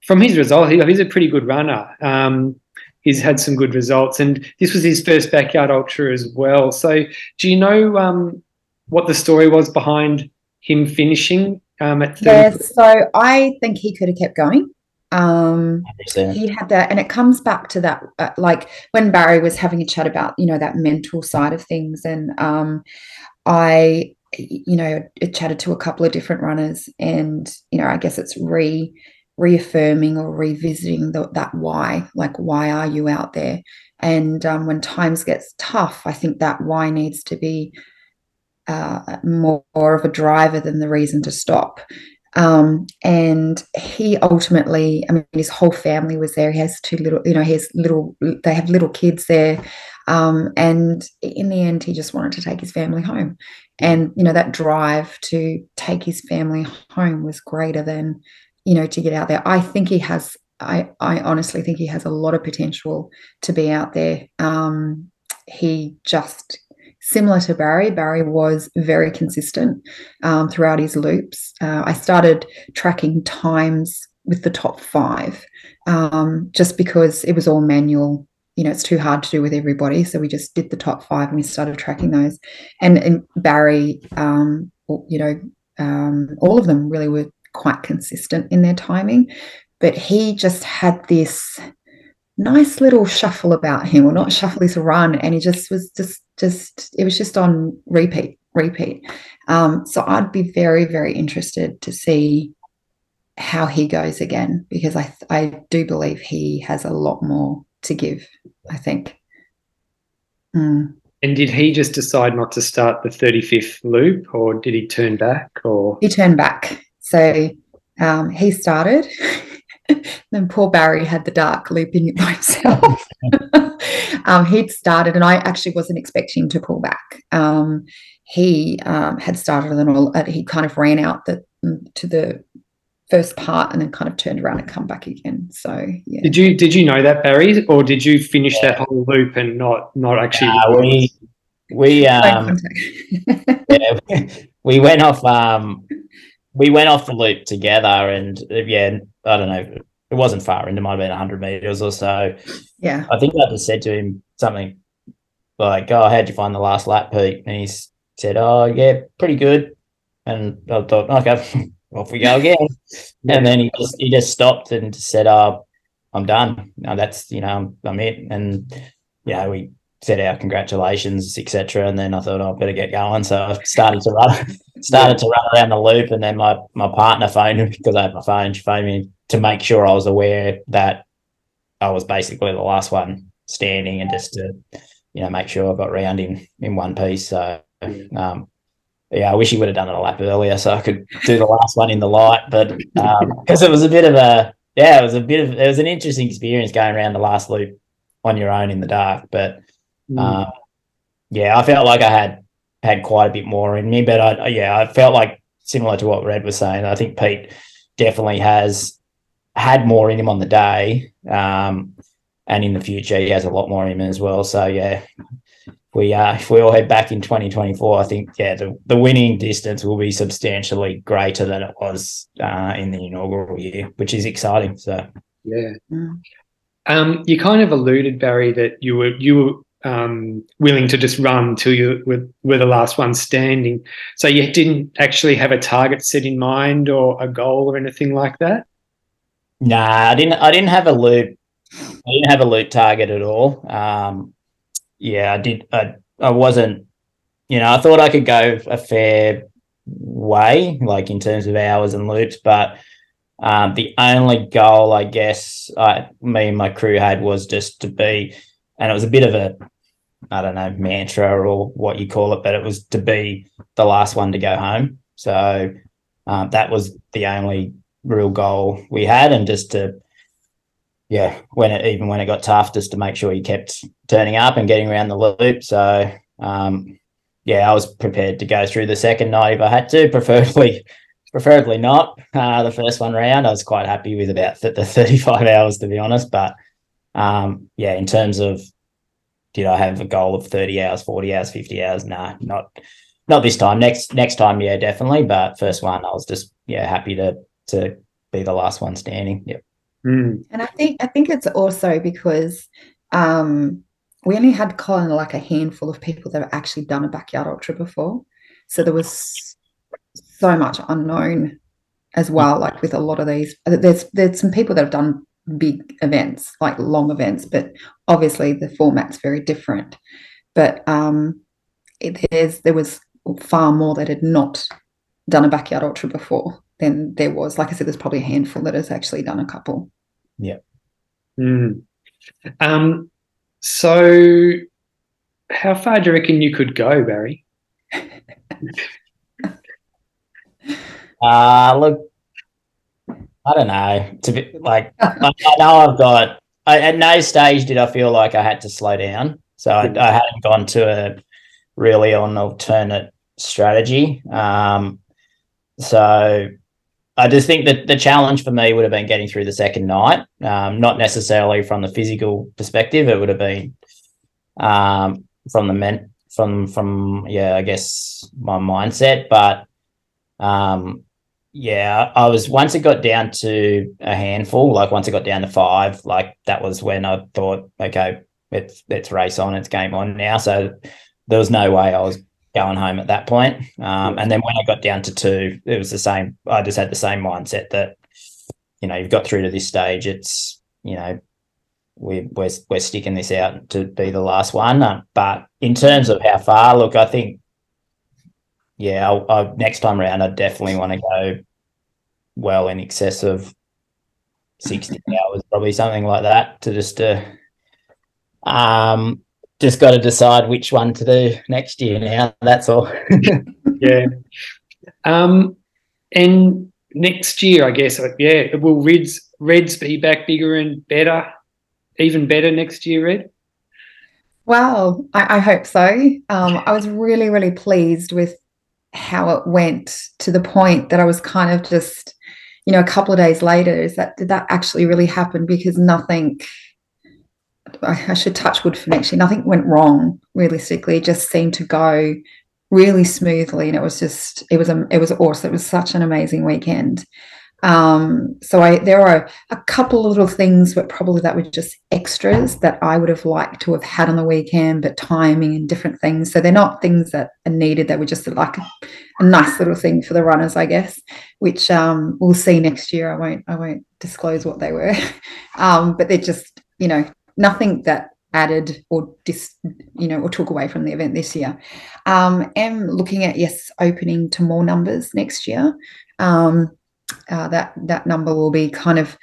from his result, he, he's a pretty good runner. Um, he's had some good results, and this was his first backyard ultra as well. So, do you know um, what the story was behind him finishing um, at? 30?
Yeah, so I think he could have kept going. Um, he had that, and it comes back to that, uh, like when Barry was having a chat about you know that mental side of things, and um, I you know chatted to a couple of different runners, and you know I guess it's re reaffirming or revisiting the, that why like why are you out there? And um, when times gets tough i think that why needs to be uh, more, more, of a driver than the reason to stop. Um, and he ultimately i mean his whole family was there. He has two little you know he has little they have little kids there. Um, and in the end he just wanted to take his family home. And you know that drive to take his family home was greater than you know, to get out there. I think he has. I I honestly think he has a lot of potential to be out there. Um, he just similar to Barry. Barry was very consistent um, throughout his loops. Uh, I started tracking times with the top five, um, just because it was all manual. You know, it's too hard to do with everybody, so we just did the top five and we started tracking those. And, and Barry, um, you know, um, all of them really were quite consistent in their timing. But he just had this nice little shuffle about him, or not shuffle, his run, and he just was just just it was just on repeat, repeat. Um, so I'd be very very interested to see how he goes again because I I do believe he has a lot more to give. I think.
Mm. And did he just decide not to start the 35th loop or did he turn back or
he turned back so um, he started. then poor Barry had the dark looping it by himself. um, he'd started, and I actually wasn't expecting to pull back. Um, he um, had started, and all uh, he kind of ran out the to the first part, and then kind of turned around and come back again. So, yeah.
Did you did you know that Barry, or did you finish yeah. that whole loop and not not actually?
Uh, we we um, yeah, we went off um we went off the loop together, and yeah, I don't know, it wasn't far into, might have been hundred meters or so.
Yeah,
I think I just said to him something like, "Oh, how'd you find the last lap, Pete?" And he said, "Oh, yeah, pretty good." And I thought, okay, off we go again. and then he just he just stopped and just said, "Oh, I'm done. No, that's you know, I'm, I'm it." And yeah, we said our congratulations, etc. And then I thought oh, I better get going, so I started to run, started to run around the loop. And then my my partner phoned me because I had my phone. She phoned me to make sure I was aware that I was basically the last one standing, and just to you know make sure I got round in in one piece. So. Um, yeah, I wish he would have done it a lap earlier so I could do the last one in the light, but because um, it was a bit of a yeah, it was a bit of it was an interesting experience going around the last loop on your own in the dark. But mm. um, yeah, I felt like I had had quite a bit more in me. But I yeah, I felt like similar to what Red was saying. I think Pete definitely has had more in him on the day, um, and in the future he has a lot more in him as well. So yeah, we uh, if we all head back in 2024, I think yeah, the, the winning distance will be substantially greater than it was uh, in the inaugural year, which is exciting. So
yeah, mm. um, you kind of alluded Barry that you were you were um, willing to just run till you were, were the last one standing. So you didn't actually have a target set in mind or a goal or anything like that.
Nah, I didn't. I didn't have a loop. I didn't have a loop target at all. Um, yeah, I did. I, I wasn't, you know, I thought I could go a fair way, like in terms of hours and loops, but um, the only goal, I guess, I, me and my crew had was just to be, and it was a bit of a, I don't know, mantra or what you call it, but it was to be the last one to go home. So um, that was the only real goal we had, and just to yeah, when it even when it got tough, just to make sure you kept turning up and getting around the loop. So um, yeah, I was prepared to go through the second night if I had to, preferably preferably not uh, the first one round. I was quite happy with about th- the 35 hours to be honest. But um, yeah, in terms of did I have a goal of 30 hours, 40 hours, 50 hours? Nah, not not this time. Next next time, yeah, definitely. But first one, I was just yeah happy to to be the last one standing. Yep.
Mm. And I think I think it's also because um, we only had kind of like a handful of people that have actually done a backyard ultra before, so there was so much unknown as well. Like with a lot of these, there's there's some people that have done big events, like long events, but obviously the format's very different. But um, it, there's there was far more that had not done a backyard ultra before than there was, like I said, there's probably a handful that has actually done a couple.
Yeah.
Mm. Um, so, how far do you reckon you could go, Barry?
uh, look, I don't know. To be like, I, I know I've got. I, at no stage did I feel like I had to slow down, so I, I hadn't gone to a really on alternate strategy. Um, so I just think that the challenge for me would have been getting through the second night, um, not necessarily from the physical perspective. It would have been um, from the men, from from yeah, I guess my mindset. But um, yeah, I was once it got down to a handful, like once it got down to five, like that was when I thought, okay, let's let's race on, it's game on now. So there was no way I was going home at that point. Um, and then when I got down to two, it was the same. I just had the same mindset that, you know, you've got through to this stage. It's, you know, we, we're, we're sticking this out to be the last one. Uh, but in terms of how far, look, I think, yeah, I'll, I'll, next time around, I definitely want to go well in excess of 60 hours, probably something like that to just, uh, um, just got to decide which one to do next year now. That's all.
yeah. Um, and next year, I guess, yeah, will Reds Reds be back bigger and better, even better next year, Red?
Well, I, I hope so. Um, I was really, really pleased with how it went to the point that I was kind of just, you know, a couple of days later, is that did that actually really happen? Because nothing I should touch wood for next year. Nothing went wrong realistically. It just seemed to go really smoothly, and it was just it was a, it was awesome. It was such an amazing weekend. Um, so I there are a couple of little things, but probably that were just extras that I would have liked to have had on the weekend, but timing and different things. So they're not things that are needed. They were just like a, a nice little thing for the runners, I guess, which um, we'll see next year. I won't I won't disclose what they were, um, but they're just you know nothing that added or dis, you know, or took away from the event this year. Um, am looking at yes, opening to more numbers next year. Um, uh, that that number will be kind of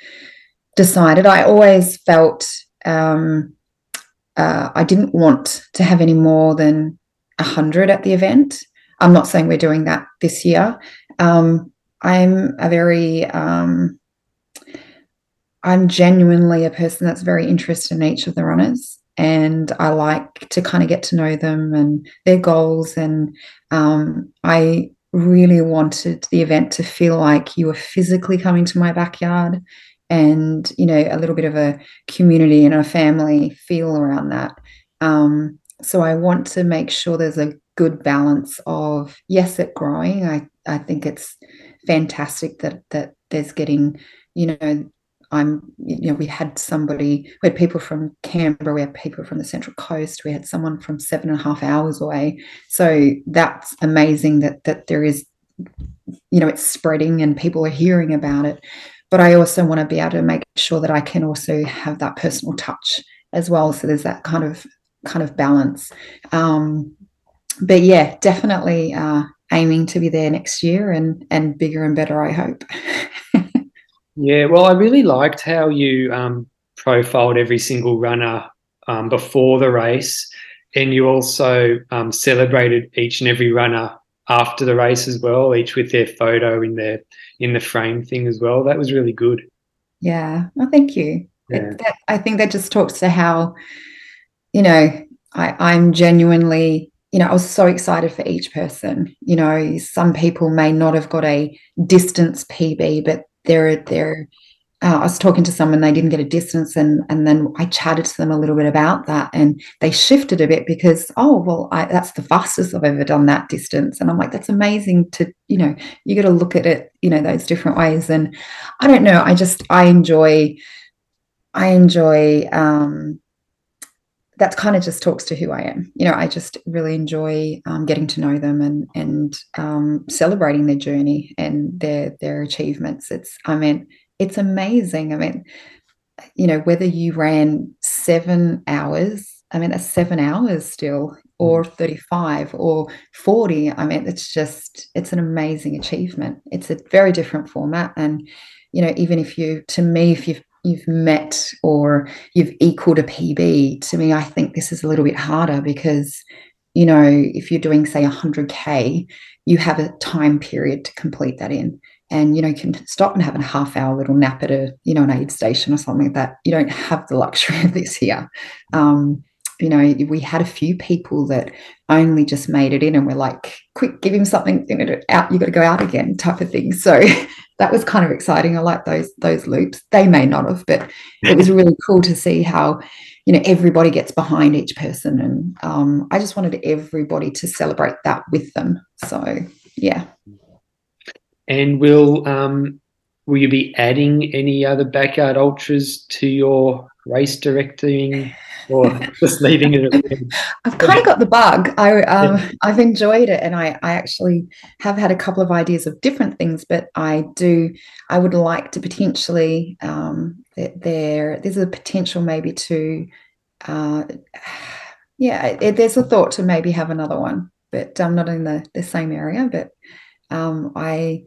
decided. I always felt um, uh, I didn't want to have any more than a hundred at the event. I'm not saying we're doing that this year. Um, I'm a very um, I'm genuinely a person that's very interested in each of the runners, and I like to kind of get to know them and their goals. And um, I really wanted the event to feel like you were physically coming to my backyard, and you know a little bit of a community and a family feel around that. Um, so I want to make sure there's a good balance of yes, it growing. I I think it's fantastic that that there's getting you know I'm, you know, we had somebody, we had people from Canberra, we had people from the Central Coast, we had someone from seven and a half hours away. So that's amazing that that there is, you know, it's spreading and people are hearing about it. But I also want to be able to make sure that I can also have that personal touch as well. So there's that kind of kind of balance. Um, but yeah, definitely uh, aiming to be there next year and and bigger and better. I hope.
Yeah, well, I really liked how you um, profiled every single runner um, before the race, and you also um, celebrated each and every runner after the race as well, each with their photo in their in the frame thing as well. That was really good.
Yeah, well, thank you. Yeah. That, I think that just talks to how, you know, I, I'm genuinely you know, I was so excited for each person. You know, some people may not have got a distance PB, but they're they're uh, I was talking to someone they didn't get a distance and and then I chatted to them a little bit about that and they shifted a bit because oh well I, that's the fastest I've ever done that distance. And I'm like that's amazing to you know you got to look at it you know those different ways. And I don't know I just I enjoy I enjoy um that kind of just talks to who I am. You know, I just really enjoy um, getting to know them and and um, celebrating their journey and their their achievements. It's I mean, it's amazing. I mean, you know, whether you ran seven hours, I mean, that's seven hours still, or mm. 35 or 40. I mean, it's just it's an amazing achievement. It's a very different format, and you know, even if you, to me, if you've you've met or you've equaled a PB, to me, I think this is a little bit harder because, you know, if you're doing, say, 100K, you have a time period to complete that in. And, you know, you can stop and have a half hour little nap at a, you know, an aid station or something like that. You don't have the luxury of this here. Um, you know, we had a few people that only just made it in and we're like, quick, give him something, you know, out, you got to go out again type of thing. So that was kind of exciting. I like those, those loops. They may not have, but it was really cool to see how, you know, everybody gets behind each person. And um, I just wanted everybody to celebrate that with them. So, yeah.
And will, um, will you be adding any other backyard ultras to your race directing or just leaving it.
I've kind of got the bug. I um, yeah. I've enjoyed it, and I I actually have had a couple of ideas of different things, but I do I would like to potentially um, there there's a potential maybe to uh, yeah it, there's a thought to maybe have another one, but I'm um, not in the the same area, but um, I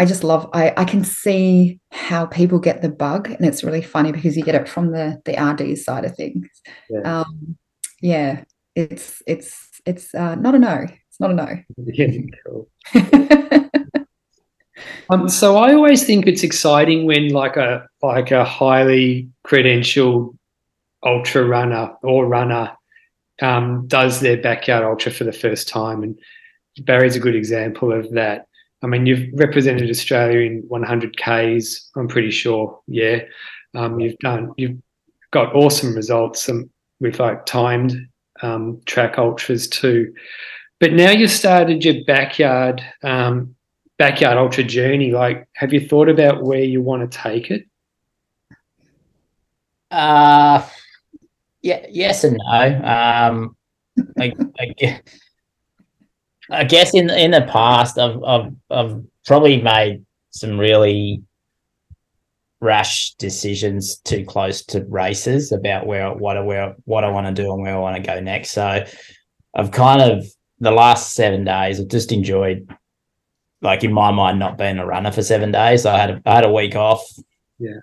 I just love I, I can see how people get the bug and it's really funny because you get it from the the RD side of things. Yeah, um, yeah it's it's it's uh, not a no. It's not a no. Yeah, cool.
um, so I always think it's exciting when like a like a highly credentialed ultra runner or runner um, does their backyard ultra for the first time, and Barry's a good example of that. I mean, you've represented Australia in 100Ks, I'm pretty sure. Yeah. Um, you've done, you've got awesome results um, with like timed um, track ultras too. But now you've started your backyard, um, backyard ultra journey. Like, have you thought about where you want to take it?
Uh, yeah, yes and no. Um, I, I, I guess in in the past, I've I've, I've probably made some really rash decisions too close to races about where what I where what I want to do and where I want to go next. So I've kind of the last seven days I've just enjoyed like in my mind not being a runner for seven days. I had a, I had a week off.
Yeah.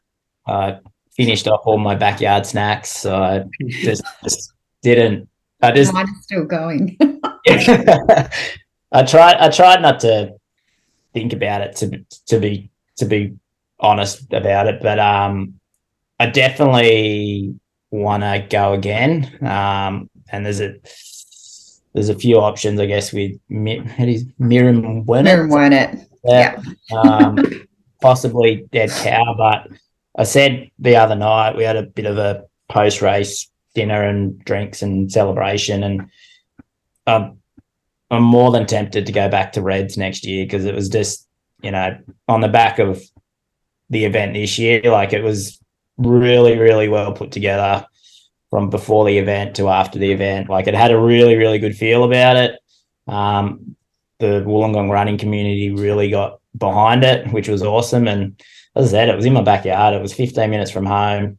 I finished off all my backyard snacks. So I just, just didn't I just
Mine is still going.
I tried I tried not to think about it to to be to be honest about it, but um I definitely want to go again. Um and there's a there's a few options, I guess, with Mi- Miriam Werner.
Miriam Werner. Yeah.
um, possibly dead cow, but I said the other night we had a bit of a post race dinner and drinks and celebration, and um, I'm more than tempted to go back to Reds next year because it was just you know on the back of the event this year, like it was really really well put together from before the event to after the event. Like it had a really really good feel about it. Um, the Wollongong running community really got behind it, which was awesome. And as I said, it was in my backyard. It was 15 minutes from home.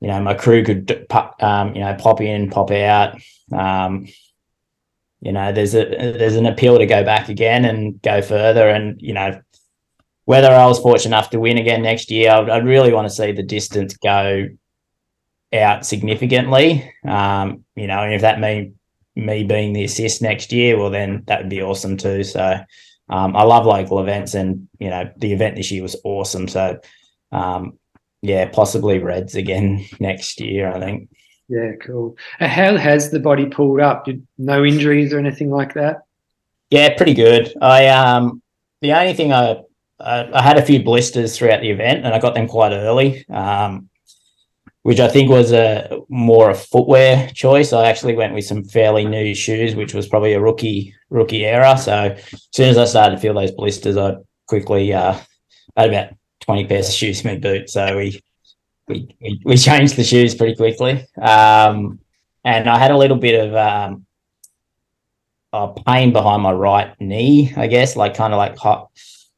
You know, my crew could, um, you know, pop in, pop out. Um, you know, there's a there's an appeal to go back again and go further. And you know, whether I was fortunate enough to win again next year, I'd, I'd really want to see the distance go out significantly. Um, you know, and if that means me being the assist next year, well, then that would be awesome too. So um, I love local events, and you know the event this year was awesome. So um, yeah, possibly Reds again next year. I think.
Yeah, cool. How has the body pulled up? No injuries or anything like that?
Yeah, pretty good. I um the only thing I I, I had a few blisters throughout the event, and I got them quite early. Um, which I think was a more a footwear choice. I actually went with some fairly new shoes, which was probably a rookie rookie error. So as soon as I started to feel those blisters, I quickly uh, had about twenty pairs of shoes in my boot. So we we we, changed the shoes pretty quickly. Um, and I had a little bit of um, pain behind my right knee, I guess, like kind of like hot,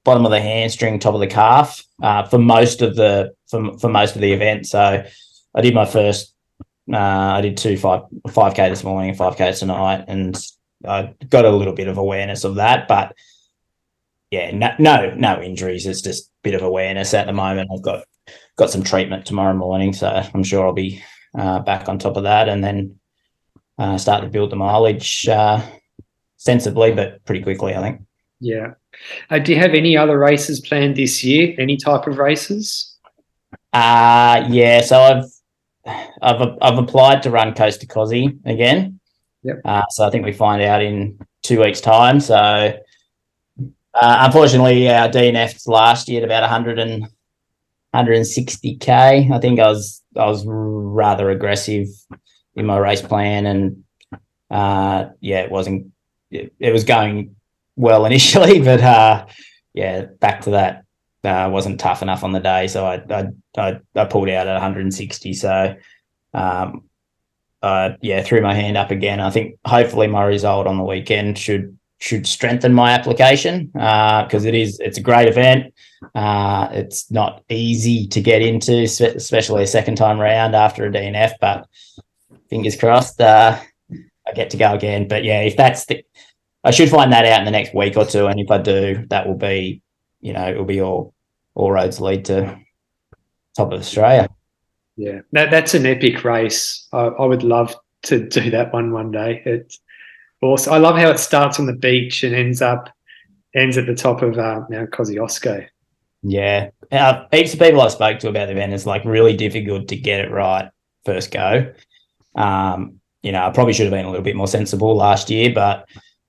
bottom of the hamstring, top of the calf, uh, for most of the for, for most of the event. So I did my first. Uh, I did two five five k this morning, five k tonight, and I got a little bit of awareness of that. But yeah, no, no, no injuries. It's just a bit of awareness at the moment. I've got got some treatment tomorrow morning, so I'm sure I'll be uh, back on top of that, and then uh, start to build the mileage uh, sensibly, but pretty quickly, I think.
Yeah. Uh, do you have any other races planned this year? Any type of races?
Uh yeah. So I've I've I've applied to run Coast to Cozzy again.
Yep.
Uh, so I think we find out in two weeks' time. So uh, unfortunately, our DNFs last year at about 100 and 160k. I think I was I was rather aggressive in my race plan, and uh, yeah, it wasn't. It, it was going well initially, but uh, yeah, back to that uh, wasn't tough enough on the day, so I I, I, I pulled out at 160. So, um, uh, yeah, threw my hand up again. I think hopefully my result on the weekend should should strengthen my application because uh, it is it's a great event. Uh, it's not easy to get into, especially a second time round after a DNF. But fingers crossed, uh, I get to go again. But yeah, if that's the, I should find that out in the next week or two, and if I do, that will be, you know, it'll be all all roads lead to top of Australia.
Yeah, that, that's an epic race. I, I, would love to do that one one day. It's awesome. I love how it starts on the beach and ends up ends at the top of uh, Mount Kosciuszko.
Yeah, uh, heaps of people I spoke to about the event is like really difficult to get it right first go. Um, you know, I probably should have been a little bit more sensible last year, but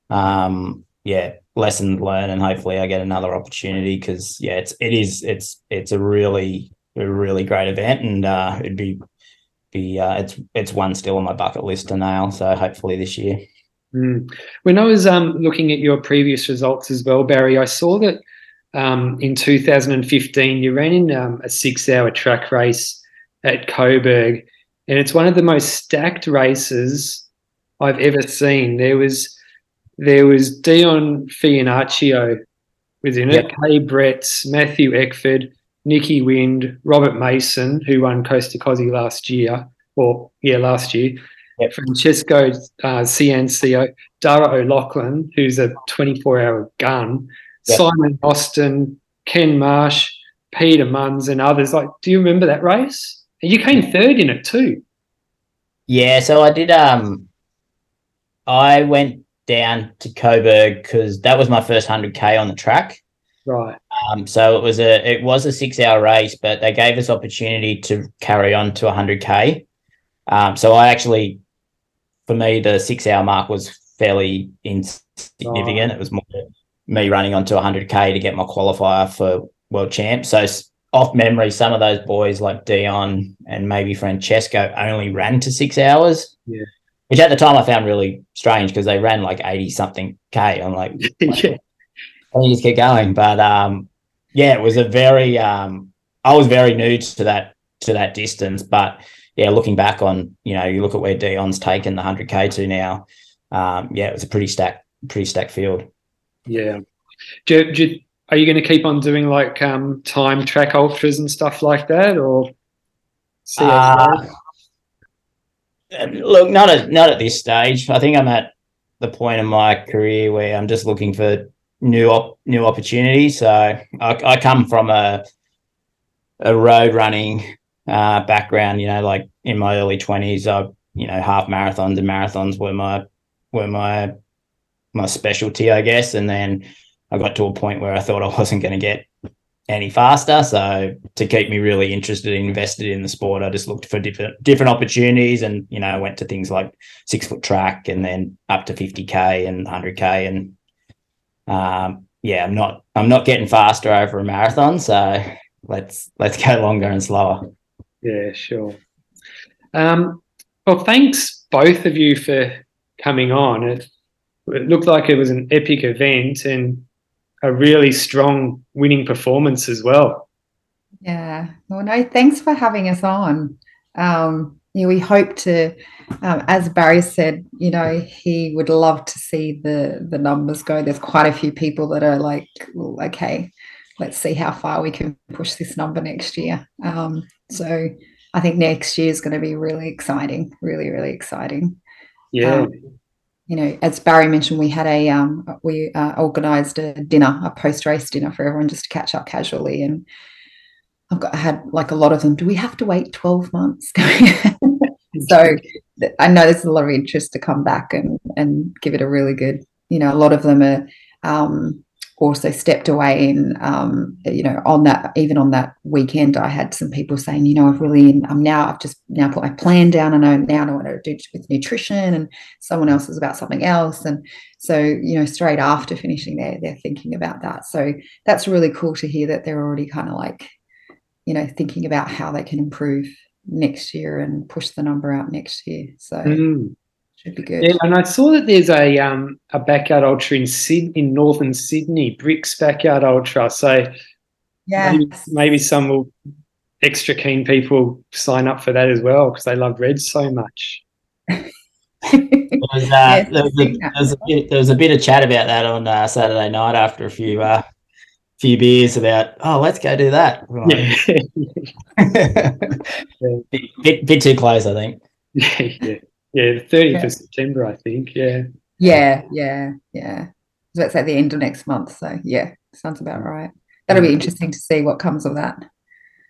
um, yeah, lesson learned, and hopefully I get another opportunity because yeah, it's it is it's it's a really a really great event, and uh, it'd be be uh, it's it's one still on my bucket list to nail. So hopefully this year.
Mm. When I was um, looking at your previous results as well, Barry, I saw that um, in 2015 you ran in um, a six-hour track race at Coburg, and it's one of the most stacked races I've ever seen. There was there was Dion Finocchiaro was in it, yep. Kay Brett, Matthew Eckford, Nikki Wynd, Robert Mason, who won Costa Cosy last year, or yeah, last year.
Yep.
Francesco uh, Ciancio, Dara O'Loughlin, who's a 24 hour gun,
Yep.
Simon Austin, Ken Marsh, Peter Munns, and others. Like, do you remember that race? And you came third in it too.
Yeah, so I did. Um, I went down to Coburg because that was my first hundred k on the track.
Right.
Um, so it was a it was a six hour race, but they gave us opportunity to carry on to hundred k. Um, so I actually, for me, the six hour mark was fairly insignificant. It was more me running onto hundred k to get my qualifier for world champ. So off memory, some of those boys like Dion and maybe Francesco only ran to six hours.
Yeah.
Which at the time I found really strange because they ran like 80 something K. I'm like,
yeah.
and you just keep going. But um, yeah, it was a very um, I was very new to that to that distance. But yeah, looking back on you know you look at where Dion's taken the hundred k to now. Um, yeah, it was a pretty stacked pretty stacked field.
Yeah. Do, do, are you going to keep on doing like um, time track ultras and stuff like that, or? see how it
Uh? Uh, Look, not at not at this stage. I think I'm at the point in my career where I'm just looking for new op- new opportunities. So I, I come from a a road running uh, background. You know, like in my early twenties, I you know half marathons and marathons were my were my my specialty, I guess. And then I got to a point where I thought I wasn't going to get any faster. So to keep me really interested and invested in the sport, I just looked for different different opportunities, and you know, I went to things like six foot track, and then up to fifty k and hundred k, and um, yeah, I'm not I'm not getting faster over a marathon, so let's let's go longer and slower.
Yeah, sure. Um, well, thanks both of you for coming on. It, it looked like it was an epic event and a really strong winning performance as well.
Yeah. Well, no, thanks for having us on. Um, we hope to, um, as Barry said, you know, he would love to see the the numbers go. There's quite a few people that are like, well, okay, let's see how far we can push this number next year. Um, so I think next year is going to be really exciting, really, really exciting.
Yeah,
Um, you know, as Barry mentioned, we had a um, we uh, organised a dinner, a post race dinner for everyone just to catch up casually, and I've got I had like a lot of them. Do we have to wait twelve months? so I know there's a lot of interest to come back and and give it a really good. You know, a lot of them are um, also stepped away in um, you know on that even on that weekend i had some people saying you know i've really i'm now i've just now put my plan down and i now know what to do with nutrition and someone else is about something else. And so you know straight after finishing there they're thinking about that. So that's really cool to hear that they're already kind of like you know thinking about how they can improve next year and push the number out next year. So
Mm.
Should be good
yeah. And I saw that there's a um, a backyard ultra in Syd- in northern Sydney, Bricks Backyard Ultra. So
yeah
maybe, maybe some will extra keen people sign up for that as well because they love Reds so much.
There was, uh,
Yes,
there, was
I
a, there, was a bit, there was a bit of chat about that on uh, Saturday night after a few uh, few beers about oh let's go do that. We're
Yeah,
bit, bit, bit too close, I think.
yeah, yeah. Yeah, the 30th
Yeah.
of September, I think. Yeah.
Yeah, yeah, yeah. So that's at the end of next month. So yeah, sounds about right. That'll be interesting to see what comes of that.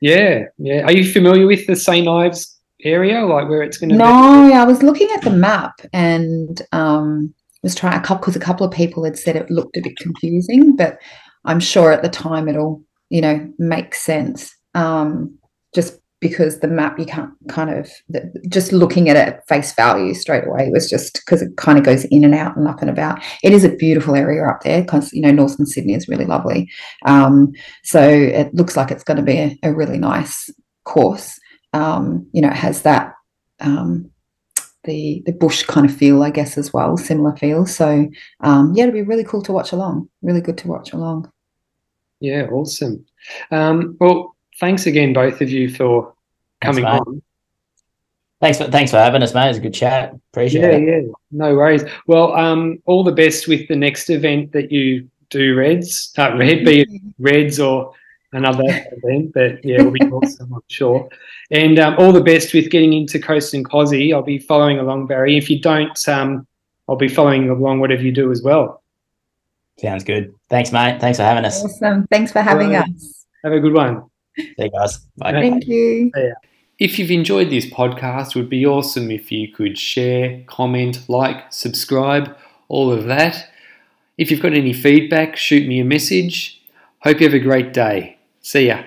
Yeah, yeah. Are you familiar with the St. Ives area, like where it's going to
No, I was looking at the map and um was trying a couple because a couple of people had said it looked a bit confusing, but I'm sure at the time it'll, you know, make sense. Um, just because the map you can't kind of the, just looking at it face value straight away was just because it kind of goes in and out and up and about. It is a beautiful area up there because you know Northern Sydney is really lovely. Um, so it looks like it's going to be a, a really nice course. Um, you know, it has that um, the the bush kind of feel, I guess, as well, similar feel. So um, yeah, it'll be really cool to watch along. Really good to watch along.
Yeah, awesome. Um, well, thanks again, both of you, for coming
mate.
on.
Thanks for thanks for having us, mate. It's a good chat. Appreciate
Yeah,
it.
yeah. No worries. Well, um, all the best with the next event that you do, Reds. Uh, Red, be Reds or another event, but yeah, it'll be awesome, I'm sure. And um, all the best with getting into Coast and Cozzy. I'll be following along, Barry. If you don't, um, I'll be following along whatever you do as well.
Sounds good. Thanks, mate. Thanks for having us.
Awesome. Thanks for having
Right.
us.
Have a good one.
See you guys. Bye.
Thank you.
If you've enjoyed this podcast, it would be awesome if you could share, comment, like, subscribe, all of that. If you've got any feedback, shoot me a message. Hope you have a great day. See ya.